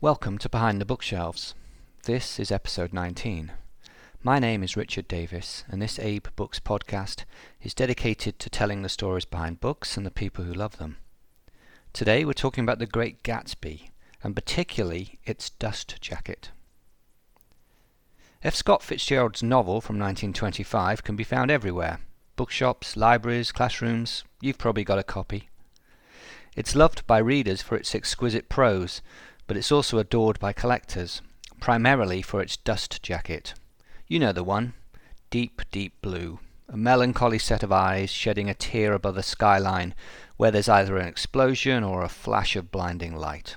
Welcome to Behind the Bookshelves. This is episode 19. My name is Richard Davis, and this AbeBooks podcast is dedicated to telling the stories behind books and the people who love them. Today we're talking about The Great Gatsby, and particularly its dust jacket. F. Scott Fitzgerald's novel from 1925 can be found everywhere bookshops, libraries, classrooms. You've probably got a copy. It's loved by readers for its exquisite prose but it's also adored by collectors, primarily for its dust jacket. You know the one. Deep, deep blue. A melancholy set of eyes shedding a tear above the skyline where there's either an explosion or a flash of blinding light.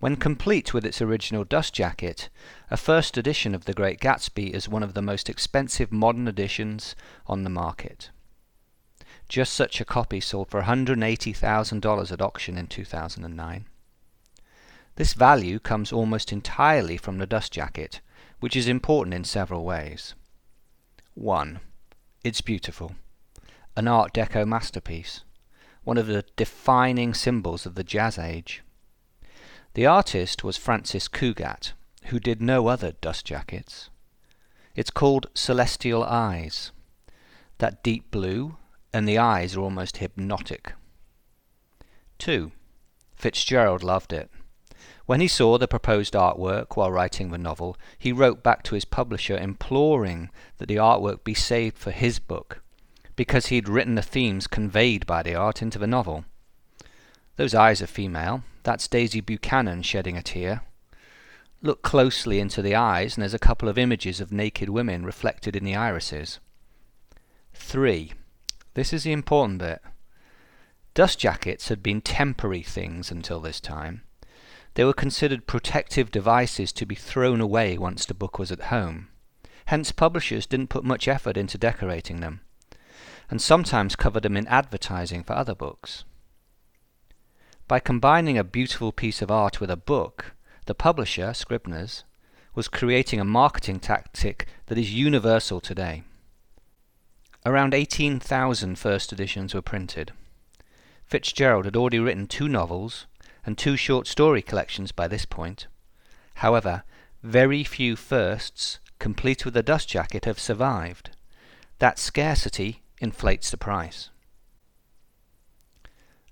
When complete with its original dust jacket, a first edition of The Great Gatsby is one of the most expensive modern editions on the market. Just such a copy sold for $180,000 at auction in 2009. This value comes almost entirely from the dust jacket, which is important in several ways. 1. It's beautiful. An Art Deco masterpiece. One of the defining symbols of the Jazz Age. The artist was Francis Cugat, who did no other dust jackets. It's called Celestial Eyes. That deep blue, and the eyes are almost hypnotic. 2. Fitzgerald loved it. When he saw the proposed artwork while writing the novel, he wrote back to his publisher imploring that the artwork be saved for his book, because he had written the themes conveyed by the art into the novel. Those eyes are female. That's Daisy Buchanan shedding a tear. Look closely into the eyes, and there's a couple of images of naked women reflected in the irises. 3. This is the important bit. Dust jackets had been temporary things until this time. They were considered protective devices to be thrown away once the book was at home. Hence publishers didn't put much effort into decorating them, and sometimes covered them in advertising for other books. By combining a beautiful piece of art with a book, the publisher, Scribner's, was creating a marketing tactic that is universal today. Around 18,000 first editions were printed. Fitzgerald had already written two novels, and two short story collections by this point. However, very few firsts, complete with a dust jacket, have survived. That scarcity inflates the price.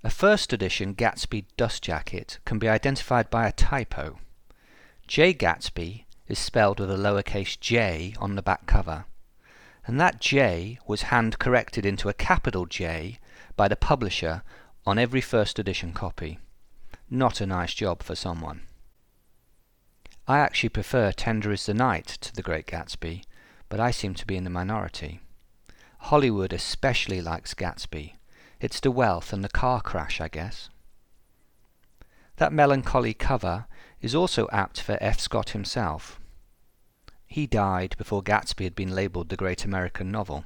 A first edition Gatsby dust jacket can be identified by a typo. J. Gatsby is spelled with a lowercase j on the back cover, and that J was hand corrected into a capital J by the publisher on every first edition copy. Not a nice job for someone. I actually prefer Tender is the Night to The Great Gatsby, but I seem to be in the minority. Hollywood especially likes Gatsby. It's the wealth and the car crash, I guess. That melancholy cover is also apt for F. Scott himself. He died before Gatsby had been labelled the great American novel.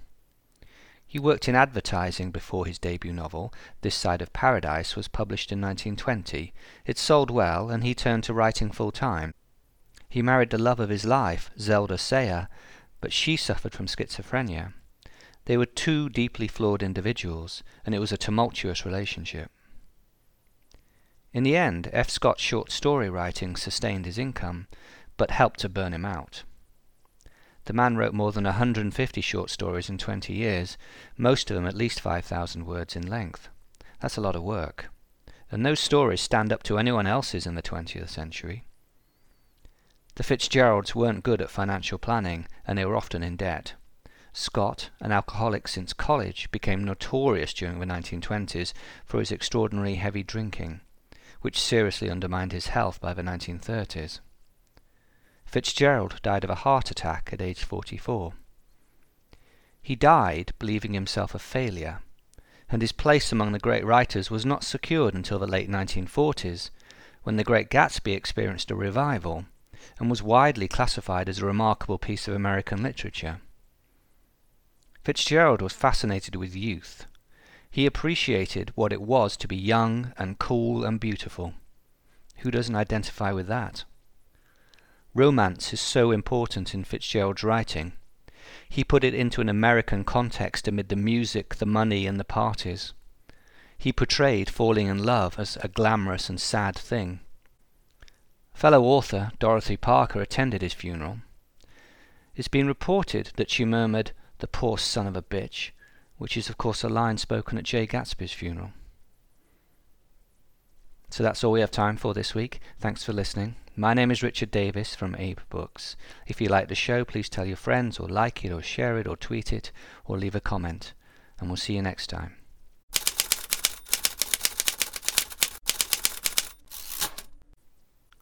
He worked in advertising before his debut novel, This Side of Paradise, was published in 1920. It sold well, and he turned to writing full time. He married the love of his life, Zelda Sayre, but she suffered from schizophrenia. They were two deeply flawed individuals, and it was a tumultuous relationship. In the end, F. Scott's short story writing sustained his income, but helped to burn him out. The man wrote more than 150 short stories in 20 years, most of them at least 5,000 words in length. That's a lot of work. And those stories stand up to anyone else's in the 20th century. The Fitzgeralds weren't good at financial planning, and they were often in debt. Scott, an alcoholic since college, became notorious during the 1920s for his extraordinary heavy drinking, which seriously undermined his health by the 1930s. Fitzgerald died of a heart attack at age 44. He died believing himself a failure, and his place among the great writers was not secured until the late 1940s, when The Great Gatsby experienced a revival and was widely classified as a remarkable piece of American literature. Fitzgerald was fascinated with youth. He appreciated what it was to be young and cool and beautiful. Who doesn't identify with that? Romance is so important in Fitzgerald's writing. He put it into an American context amid the music, the money, and the parties. He portrayed falling in love as a glamorous and sad thing. Fellow author Dorothy Parker attended his funeral. It's been reported that she murmured, The poor son of a bitch, which is, of course, a line spoken at Jay Gatsby's funeral. So that's all we have time for this week. Thanks for listening. My name is Richard Davis from Abe Books. If you like the show, please tell your friends, or like it, or share it, or tweet it, or leave a comment. And we'll see you next time.